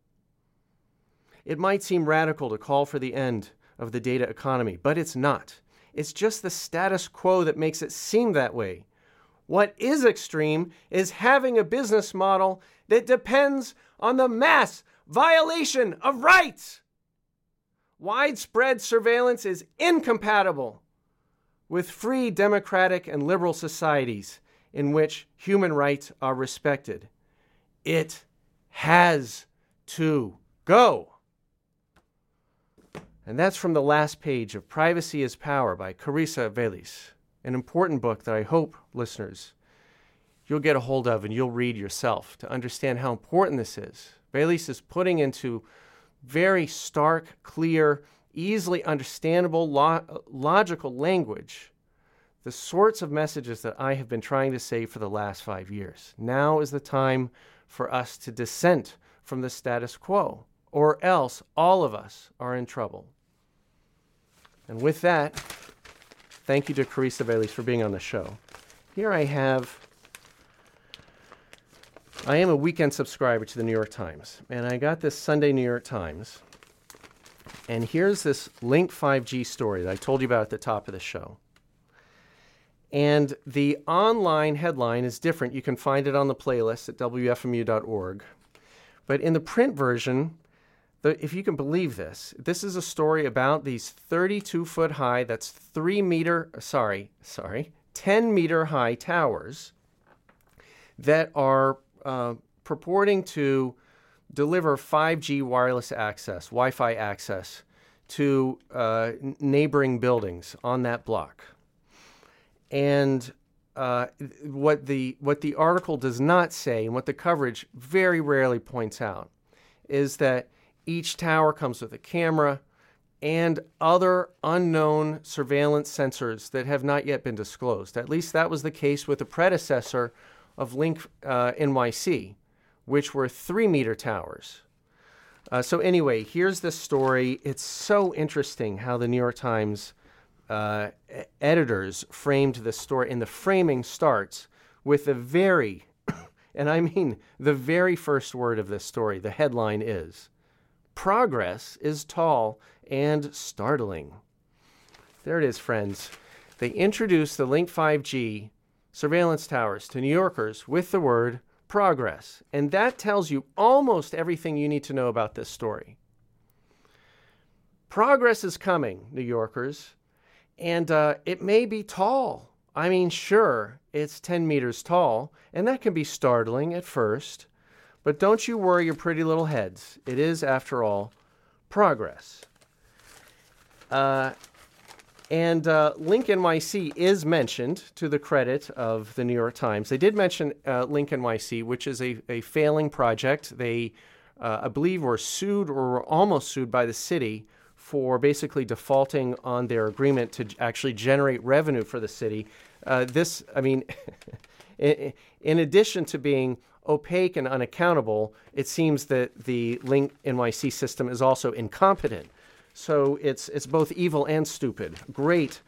It might seem radical to call for the end of the data economy, but it's not. It's just the status quo that makes it seem that way. What is extreme is having a business model that depends on the mass violation of rights. Widespread surveillance is incompatible with free democratic and liberal societies in which human rights are respected. It has to go. And that's from the last page of Privacy is Power by Carissa Véliz an important book that I hope, listeners, you'll get a hold of and you'll read yourself to understand how important this is. Véliz is putting into very stark, clear, easily understandable, lo- logical language the sorts of messages that I have been trying to say for the last five years. Now is the time for us to dissent from the status quo, or else all of us are in trouble. And with that, Thank you to Carissa Véliz for being on the show. Here I have. I am a weekend subscriber to the New York Times, and I got this Sunday New York Times. And here's this Link 5G story that I told you about at the top of the show. And the online headline is different. You can find it on the playlist at WFMU.org. But in the print version, if you can believe this, this is a story about these 32 foot high, that's three meter, sorry, sorry, 10 meter high towers that are uh, purporting to deliver 5G wireless access, Wi Fi access to uh, neighboring buildings on that block. And uh, what the what the article does not say, and what the coverage very rarely points out, is that each tower comes with a camera and other unknown surveillance sensors that have not yet been disclosed. At least that was the case with the predecessor of Link uh, NYC, which were three meter towers. Uh, so, anyway, here's the story. It's so interesting how the New York Times uh, editors framed the story, and the framing starts with the very, *coughs* and I mean the very first word of this story. The headline is Progress is tall and startling. There it is, friends. They introduced the Link 5G surveillance towers to New Yorkers with the word progress. And that tells you almost everything you need to know about this story. Progress is coming, New Yorkers, and uh, it may be tall. I mean, sure, it's 10 meters tall, and that can be startling at first. But don't you worry your pretty little heads. It is, after all, progress. Uh, and uh, Link NYC is mentioned to the credit of the New York Times. They did mention uh, Link NYC, which is a, a failing project. They, uh, I believe, were sued or were almost sued by the city for basically defaulting on their agreement to actually generate revenue for the city. Uh, this, I mean, *laughs* in, in addition to being opaque and unaccountable, it seems that the Link NYC system is also incompetent. So it's it's both evil and stupid. Great,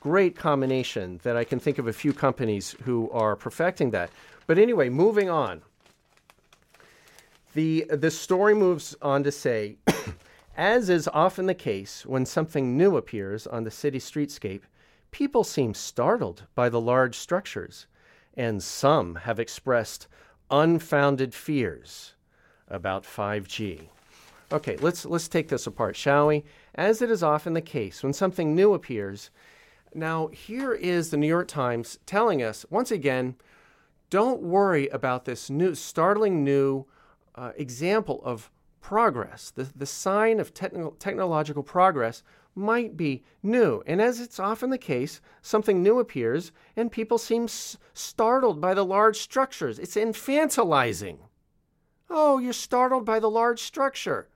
great combination that I can think of a few companies who are perfecting that. But anyway, moving on. The the story moves on to say, *coughs* as is often the case when something new appears on the city streetscape, people seem startled by the large structures, and some have expressed unfounded fears about 5G. Okay, let's let's take this apart, shall we? As it is often the case, when something new appears, Now, here is the New York Times telling us once again don't worry about this new, startling new uh, example of progress. The, the sign of technical, technological progress might be new. And as it's often the case, something new appears and people seem s- startled by the large structures. It's infantilizing. Oh, you're startled by the large structure.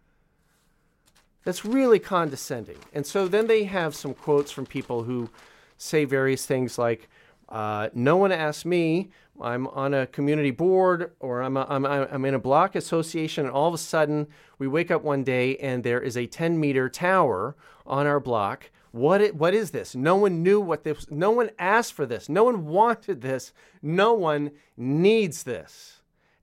That's really condescending. And so then they have some quotes from people who say various things like, uh, no one asked me. I'm on a community board or I'm, a, I'm, I'm in a block association, and all of a sudden we wake up one day and there is a 10 meter tower on our block. What, it, what is this? No one knew what this, no one asked for this. No one wanted this. No one needs this.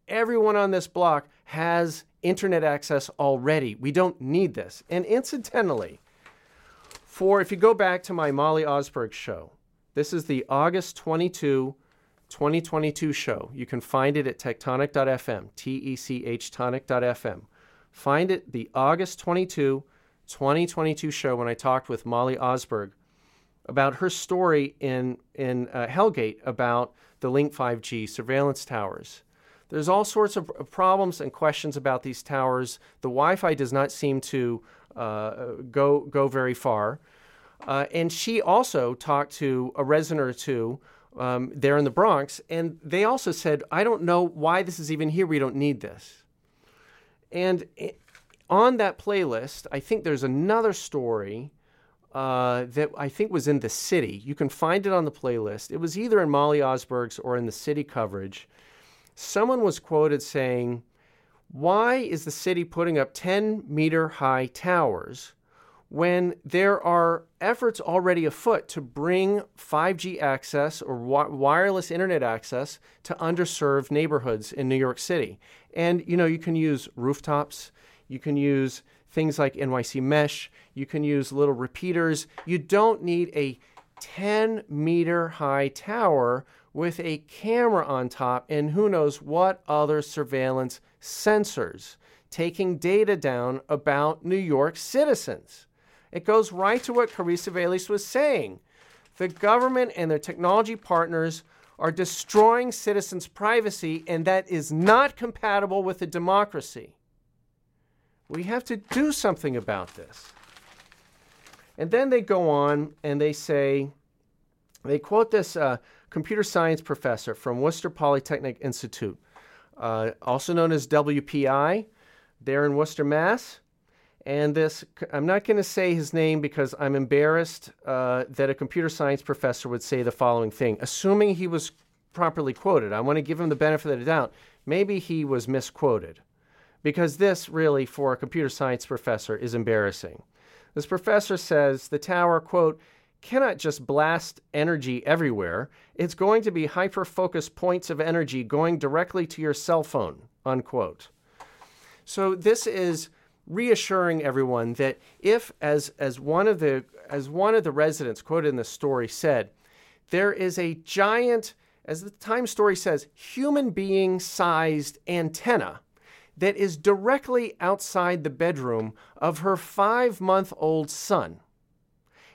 Everyone on this block has internet access already. We don't need this. And incidentally, for if you go back to my Molly Osberg show, this is the August 22, 2022 show. You can find it at techtonic.fm, T E C H tonic.fm. Find it the August 22, 2022 show when I talked with Molly Osberg about her story in, in uh, Hellgate about the Link 5G surveillance towers. There's all sorts of problems and questions about these towers. The Wi Fi does not seem to uh, go, go very far. Uh, and she also talked to a resident or two um, there in the Bronx, and they also said, I don't know why this is even here. We don't need this. And on that playlist, I think there's another story uh, that I think was in the city. You can find it on the playlist. It was either in Molly Osberg's or in the city coverage. Someone was quoted saying, Why is the city putting up 10 meter high towers when there are efforts already afoot to bring 5G access or wi- wireless internet access to underserved neighborhoods in New York City. And you know, you can use rooftops, you can use things like NYC mesh, you can use little repeaters. You don't need a 10 meter high tower with a camera on top and who knows what other surveillance sensors taking data down about New York citizens. It goes right to what Carissa Véliz was saying. The government and their technology partners are destroying citizens' privacy, and that is not compatible with a democracy. We have to do something about this. And then they go on and they say, they quote this uh, computer science professor from Worcester Polytechnic Institute, uh, also known as WPI, there in Worcester, Mass. And this, I'm not going to say his name because I'm embarrassed uh, that a computer science professor would say the following thing, assuming he was properly quoted. I want to give him the benefit of the doubt. Maybe he was misquoted because this really, for a computer science professor, is embarrassing. This professor says the tower, quote, cannot just blast energy everywhere. It's going to be hyper focused points of energy going directly to your cell phone, unquote. So this is reassuring everyone that if, as, as, one of the, as one of the residents quoted in the story said, there is a giant, as the Time story says, human being sized antenna that is directly outside the bedroom of her five month old son.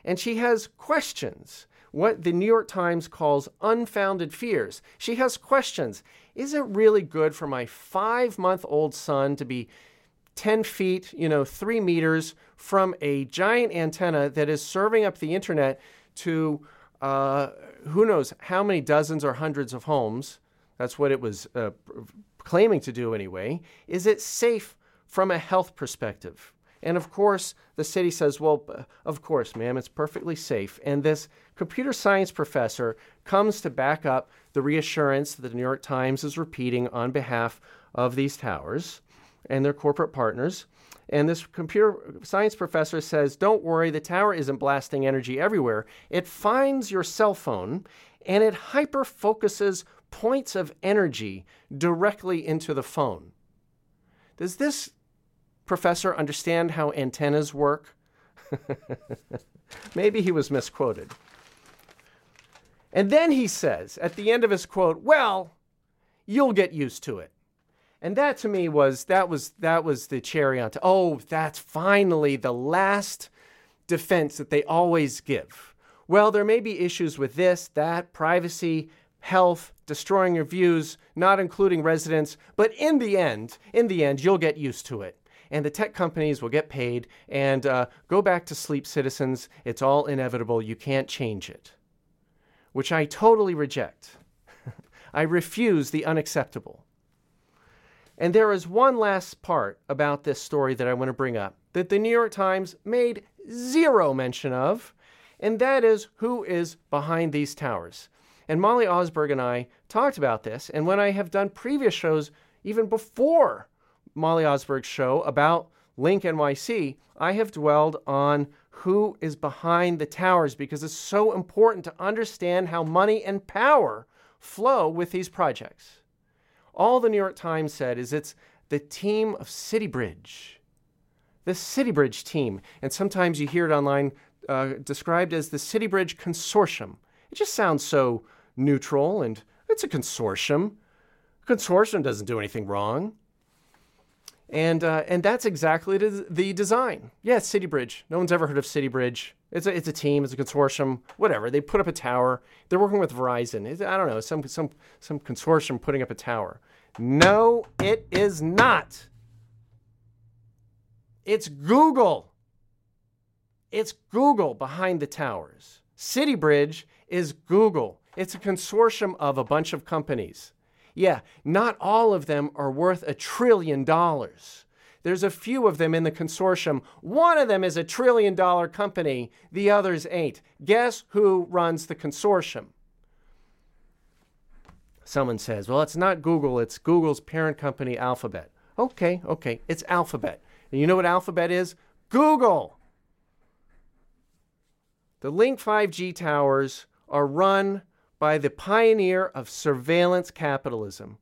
And she has questions, what the New York Times calls unfounded fears. She has questions. Is it really good for my five month old son to be 10 feet, you know, three meters from a giant antenna that is serving up the internet to uh, who knows how many dozens or hundreds of homes. That's what it was uh, claiming to do anyway. Is it safe from a health perspective? And of course, the city says, well, of course, ma'am, it's perfectly safe. And this computer science professor comes to back up the reassurance that the New York Times is repeating on behalf of these towers and their corporate partners. And this computer science professor says, Don't worry, the tower isn't blasting energy everywhere. It finds your cell phone and it hyper focuses points of energy directly into the phone. Does this professor understand how antennas work? *laughs* Maybe he was misquoted. And then he says at the end of his quote, Well, you'll get used to it. And that to me was that was that was the cherry on top. Oh, that's finally the last defense that they always give. well, there may be issues with this, that, privacy, health, destroying your views, not including residents, but in the end, in the end, you'll get used to it. And the tech companies will get paid and uh, go back to sleep, citizens. It's all inevitable. You can't change it. Which I totally reject. *laughs* I refuse the unacceptable. And there is one last part about this story that I want to bring up that the New York Times made zero mention of, and that is who is behind these towers. And Molly Osberg and I talked about this. And when I have done previous shows, even before Molly Osberg's show about Link NYC, I have dwelled on who is behind the towers because it's so important to understand how money and power flow with these projects. All the New York Times said is it's the team of City Bridge, the City Bridge team. And sometimes you hear it online uh, described as the City Bridge Consortium. It just sounds so neutral, and it's a consortium. A consortium doesn't do anything wrong. And, uh, and that's exactly the design. Yes, City Bridge. No one's ever heard of CityBridge. It's a, it's a team, it's a consortium, whatever. They put up a tower. They're working with Verizon. It's, I don't know, some, some, some consortium putting up a tower. No, it is not. It's Google. It's Google behind the towers. City Bridge is Google. It's a consortium of a bunch of companies. Yeah, not all of them are worth a trillion dollars. There's a few of them in the consortium. One of them is a trillion dollar company, the others ain't. Guess who runs the consortium? Someone says, well, it's not Google, it's Google's parent company, Alphabet. Okay, okay, it's Alphabet. And you know what Alphabet is? Google! The Link 5G towers are run by the pioneer of surveillance capitalism,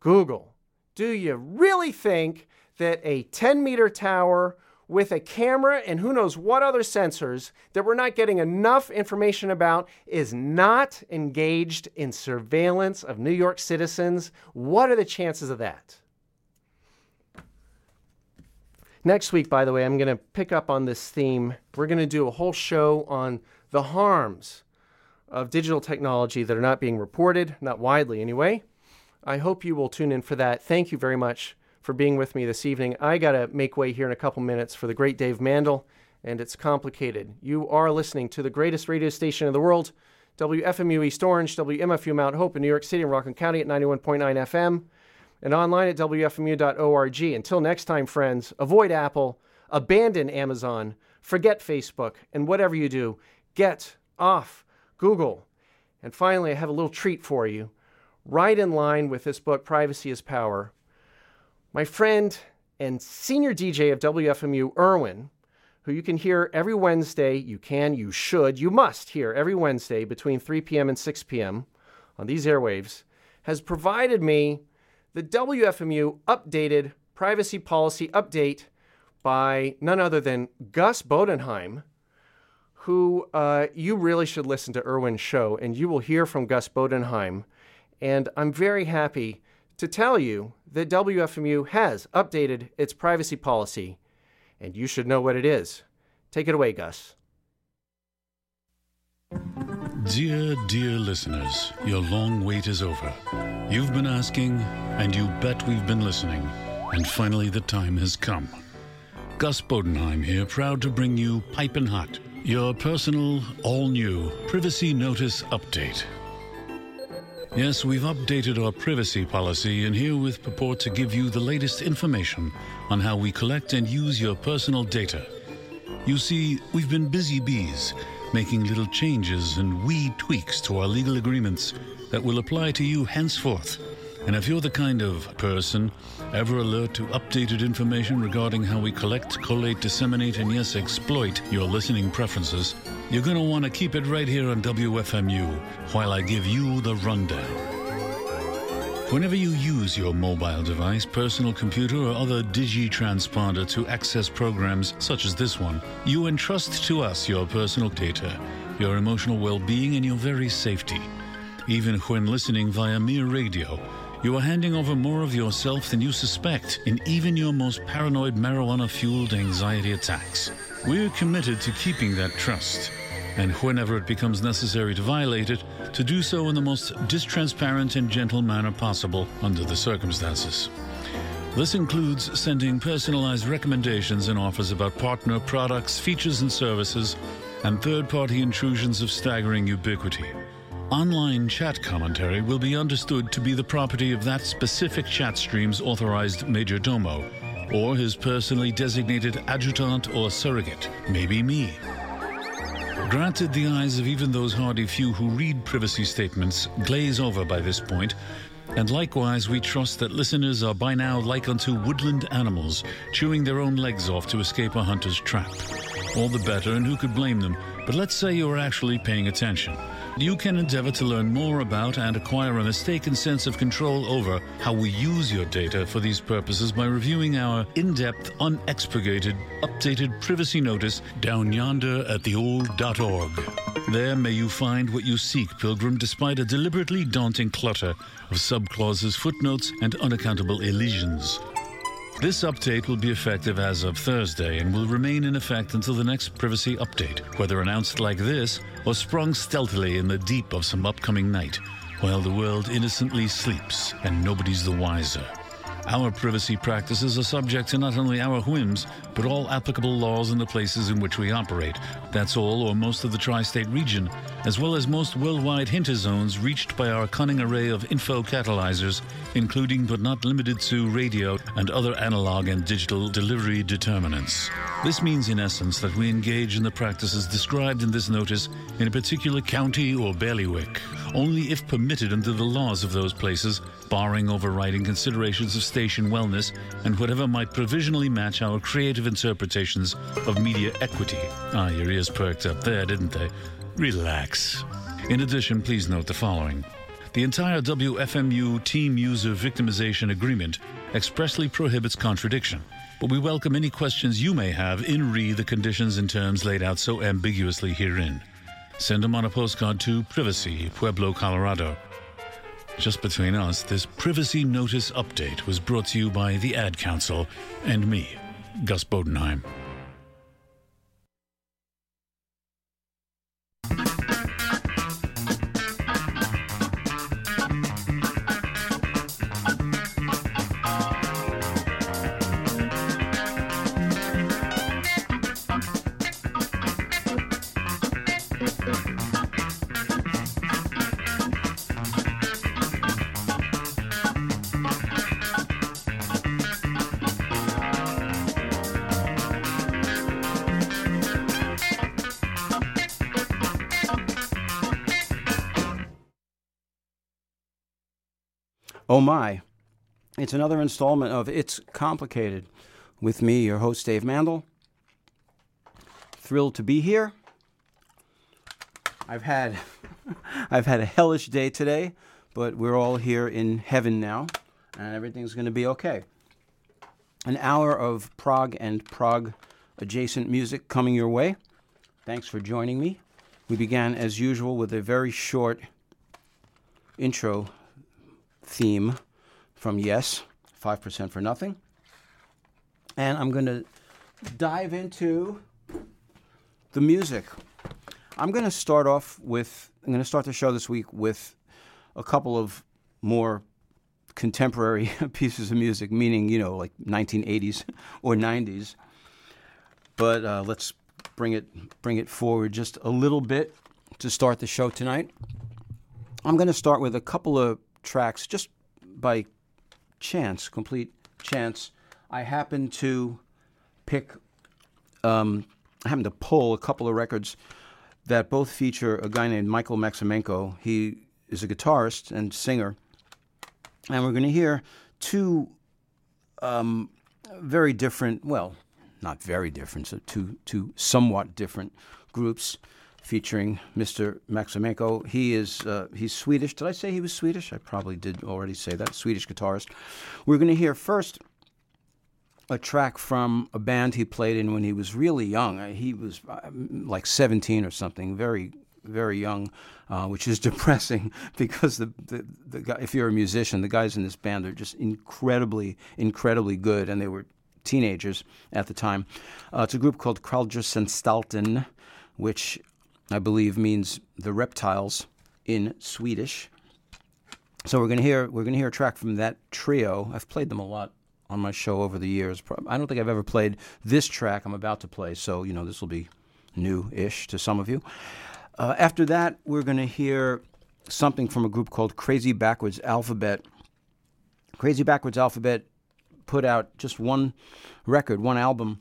Google. Do you really think that a 10 meter tower with a camera and who knows what other sensors that we're not getting enough information about is not engaged in surveillance of New York citizens? What are the chances of that? Next week, by the way, I'm going to pick up on this theme. We're going to do a whole show on the harms of digital technology that are not being reported, not widely anyway. I hope you will tune in for that. Thank you very much for being with me this evening. I got to make way here in a couple minutes for the great Dave Mandl, and it's complicated. You are listening to the greatest radio station in the world, WFMU East Orange, WMFU Mount Hope in New York City and Rockland County at 91.9 FM, and online at WFMU.org. Until next time, friends, avoid Apple, abandon Amazon, forget Facebook, and whatever you do, get off Google. And finally, I have a little treat for you. Right in line with this book, Privacy is Power, my friend and senior DJ of WFMU, Irwin, who you can hear every Wednesday, you can, you should, you must hear every Wednesday between 3 p.m. and 6 p.m. on these airwaves, has provided me the WFMU updated privacy policy update by none other than Gus Bodenheim, who uh, you really should listen to Irwin's show, and you will hear from Gus Bodenheim. And I'm very happy to tell you that WFMU has updated its privacy policy, and you should know what it is. Take it away, Gus. Dear, dear listeners, your long wait is over. You've been asking, and you bet we've been listening, and finally the time has come. Gus Bodenheim here, proud to bring you Piping Hot your personal, all new privacy notice update. Yes, we've updated our privacy policy and herewith purport to give you the latest information on how we collect and use your personal data. You see, we've been busy bees, making little changes and wee tweaks to our legal agreements that will apply to you henceforth. And if you're the kind of person ever alert to updated information regarding how we collect, collate, disseminate, and yes, exploit your listening preferences, you're going to want to keep it right here on WFMU while I give you the rundown. Whenever you use your mobile device, personal computer, or other digi transponder to access programs such as this one, you entrust to us your personal data, your emotional well being, and your very safety. Even when listening via mere radio, you are handing over more of yourself than you suspect in even your most paranoid marijuana fueled anxiety attacks. We're committed to keeping that trust. and whenever it becomes necessary to violate it, to do so in the most distransparent and gentle manner possible under the circumstances. This includes sending personalized recommendations and offers about partner products, features and services, and third party intrusions of staggering ubiquity. Online chat commentary will be understood to be the property of that specific chat stream's authorized major domo, or his personally designated adjutant or surrogate, maybe me. Granted, the eyes of even those hardy few who read privacy statements glaze over by this point, and likewise we trust that listeners are by now like unto woodland animals, chewing their own legs off to escape a hunter's trap. All the better, and who could blame them? But let's say you are actually paying attention. You can endeavor to learn more about and acquire a mistaken sense of control over how we use your data for these purposes by reviewing our in depth, unexpurgated, updated privacy notice down yonder at theold.org. There may you find what you seek, Pilgrim, despite a deliberately daunting clutter of subclauses, footnotes, and unaccountable elisions. This update will be effective as of Thursday and will remain in effect until the next privacy update, whether announced like this or sprung stealthily in the deep of some upcoming night, while the world innocently sleeps and nobody's the wiser. Our privacy practices are subject to not only our whims, but all applicable laws in the places in which we operate. That's all, or most of the tri state region, as well as most worldwide hinter zones reached by our cunning array of info catalyzers, including but not limited to radio and other analog and digital delivery determinants. This means, in essence, that we engage in the practices described in this notice in a particular county or bailiwick, only if permitted under the laws of those places, barring overriding considerations of station wellness and whatever might provisionally match our creative interpretations of media equity. Ah, your ears perked up there, didn't they? Relax. In addition, please note the following. The entire WFMU Team User Victimization Agreement expressly prohibits contradiction, but we welcome any questions you may have in re the conditions and terms laid out so ambiguously herein. Send them on a postcard to Privacy, Pueblo, Colorado. Just between us, this privacy notice update was brought to you by the Ad Council and me, Gus Bodenheim. Oh my. It's another installment of It's Complicated with me, your host, Dave Mandl. Thrilled to be here. I've had *laughs* I've had a hellish day today, but we're all here in heaven now, and everything's going to be okay. An hour of prog and prog adjacent music coming your way. Thanks for joining me. We began as usual with a very short intro theme from Yes, 5% for Nothing. And I'm going to dive into the music. I'm going to start off with, I'm going to start the show this week with a couple of more contemporary *laughs* pieces of music, meaning, you know, like 1980s or 90s. But uh, let's bring it, bring it forward just a little bit to start the show tonight. I'm going to start with a couple of tracks just by chance, complete chance. I happened to pick, um, I happened to pull a couple of records that both feature a guy named Michael Maximenko. He is a guitarist and singer. And we're going to hear two um, very different, well, not very different, so two, two somewhat different groups featuring Mr. Maximenko. He is uh, he's Swedish. Did I say he was Swedish? I probably did already say that. Swedish guitarist. We're going to hear first a track from a band he played in when he was really young. Uh, He was uh, like 17 or something, very very young, uh, which is *laughs* depressing because the, the the guy, if you're a musician, the guys in this band are just incredibly incredibly good, and they were teenagers at the time. Uh, it's a group called Kräldjursanstalten, which I believe, means the reptiles in Swedish. So we're gonna hear we're gonna hear a track from that trio. I've played them a lot on my show over the years. I don't think I've ever played this track I'm about to play. So you know this will be new-ish to some of you. Uh, after that, we're gonna hear something from a group called Crazy Backwards Alphabet. Crazy Backwards Alphabet put out just one record, one album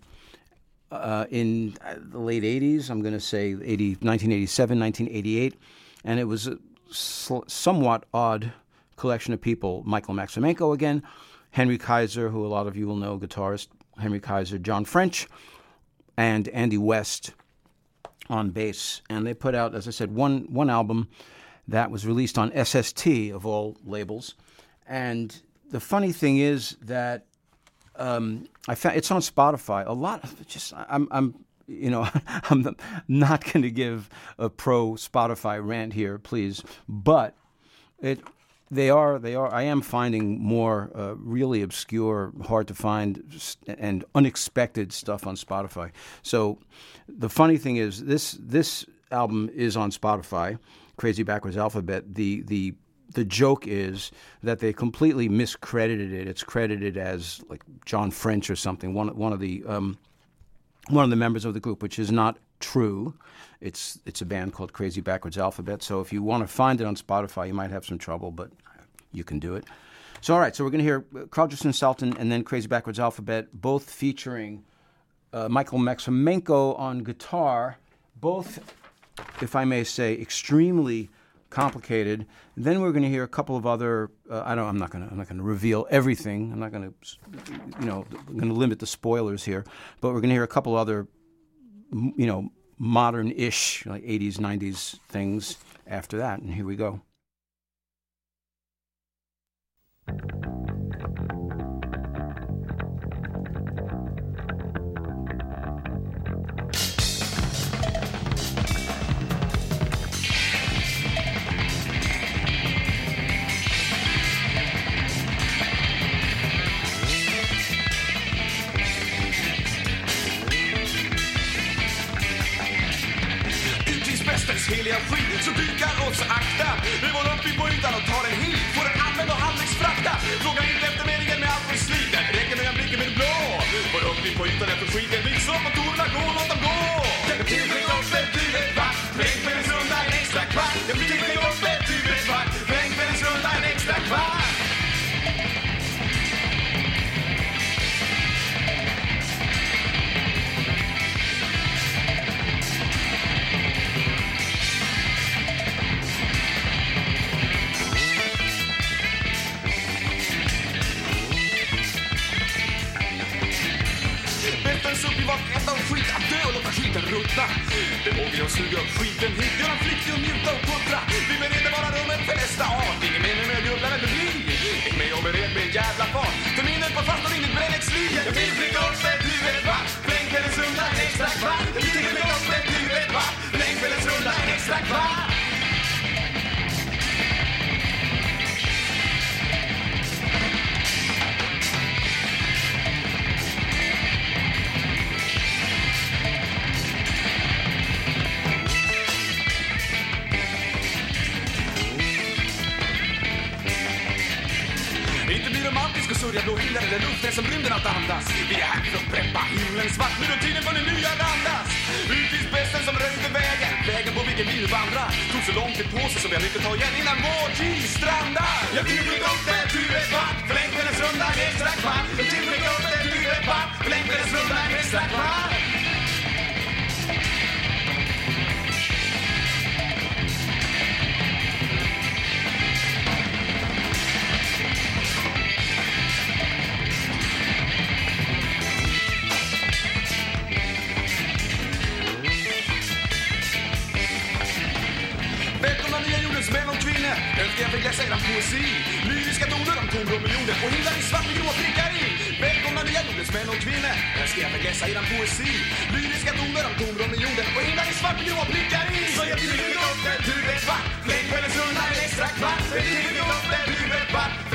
uh, in uh, the late 80s. I'm going to say 80, 1987, 1988. And it was a sl- somewhat odd collection of people. Michael Maksymenko again, Henry Kaiser, who a lot of you will know, guitarist Henry Kaiser, John French, and Andy West on bass. And they put out, as I said, one, one album that was released on SST of all labels. And the funny thing is that um, I found it's on Spotify. A lot of just I'm I'm you know *laughs* I'm not going to give a pro Spotify rant here, please, but it they are they are I am finding more uh, really obscure, hard to find and unexpected stuff on Spotify. So the funny thing is this this album is on Spotify, Crazy Backwards Alphabet. The the the joke is that they completely miscredited it. It's credited as like John French or something, one one of the um, one of the members of the group, which is not true. It's it's a band called Crazy Backwards Alphabet. So if you want to find it on Spotify, you might have some trouble, but you can do it. So all right, so we're going to hear Carl Salton and then Crazy Backwards Alphabet, both featuring uh, Michael Maksymenko on guitar, both, if I may say, extremely complicated. Then we're going to hear a couple of other. Uh, I don't. I'm not going to. I'm not going to reveal everything. I'm not going to. You know, I'm going to limit the spoilers here. But we're going to hear a couple other. You know, modern-ish, like 80s, 90s things after that. And here we go. Trots akta, vi var de fick bryta de tar en hit skiten ruttna Det vågar jag suga upp skiten hit, göra en flyktig och njuta och puttra. Vi bereder bara rummet för nästa art. Ingen mening med att grubbla men det blir Häng med och bered med jävla fart. Terminen på fast och in i brännäcksliv Jag vill flyga upp med huvudet va Blängkvällens runda en extra kvart. Jag vill flyga upp med huvudet va Blängkvällens runda en extra kvart. Sörja blå himlen eller luften som rymden att andas. Vi är här för att preppa himlen svart. Nu är tiden för den nya till spetsen som röjde vägen. Vägen på vilken vi nu vandrar. Tog så lång tid på sig som vi har mycket ta igen innan vår tid strandar. Jag tillbryg upp det, du är vart Förläng kvällens runda en extra kvart Jag tillbryg upp det, du vet vart Förläng kvällens runda en extra kvart minne önskar jag fick läsa eran poesi. Lyriska toner om tog från miljoner och hyllar i svart med grå prickar i. Välkomna nya jordens män och kvinnor önskar jag fick läsa eran poesi. Lyriska toner om tog från miljoner och hyllar i svart med grå prickar i. Så jag bjuder upp en tur ett kvart, fläck eller sunna en extra kvart. Jag bjuder upp en tur ett kvart.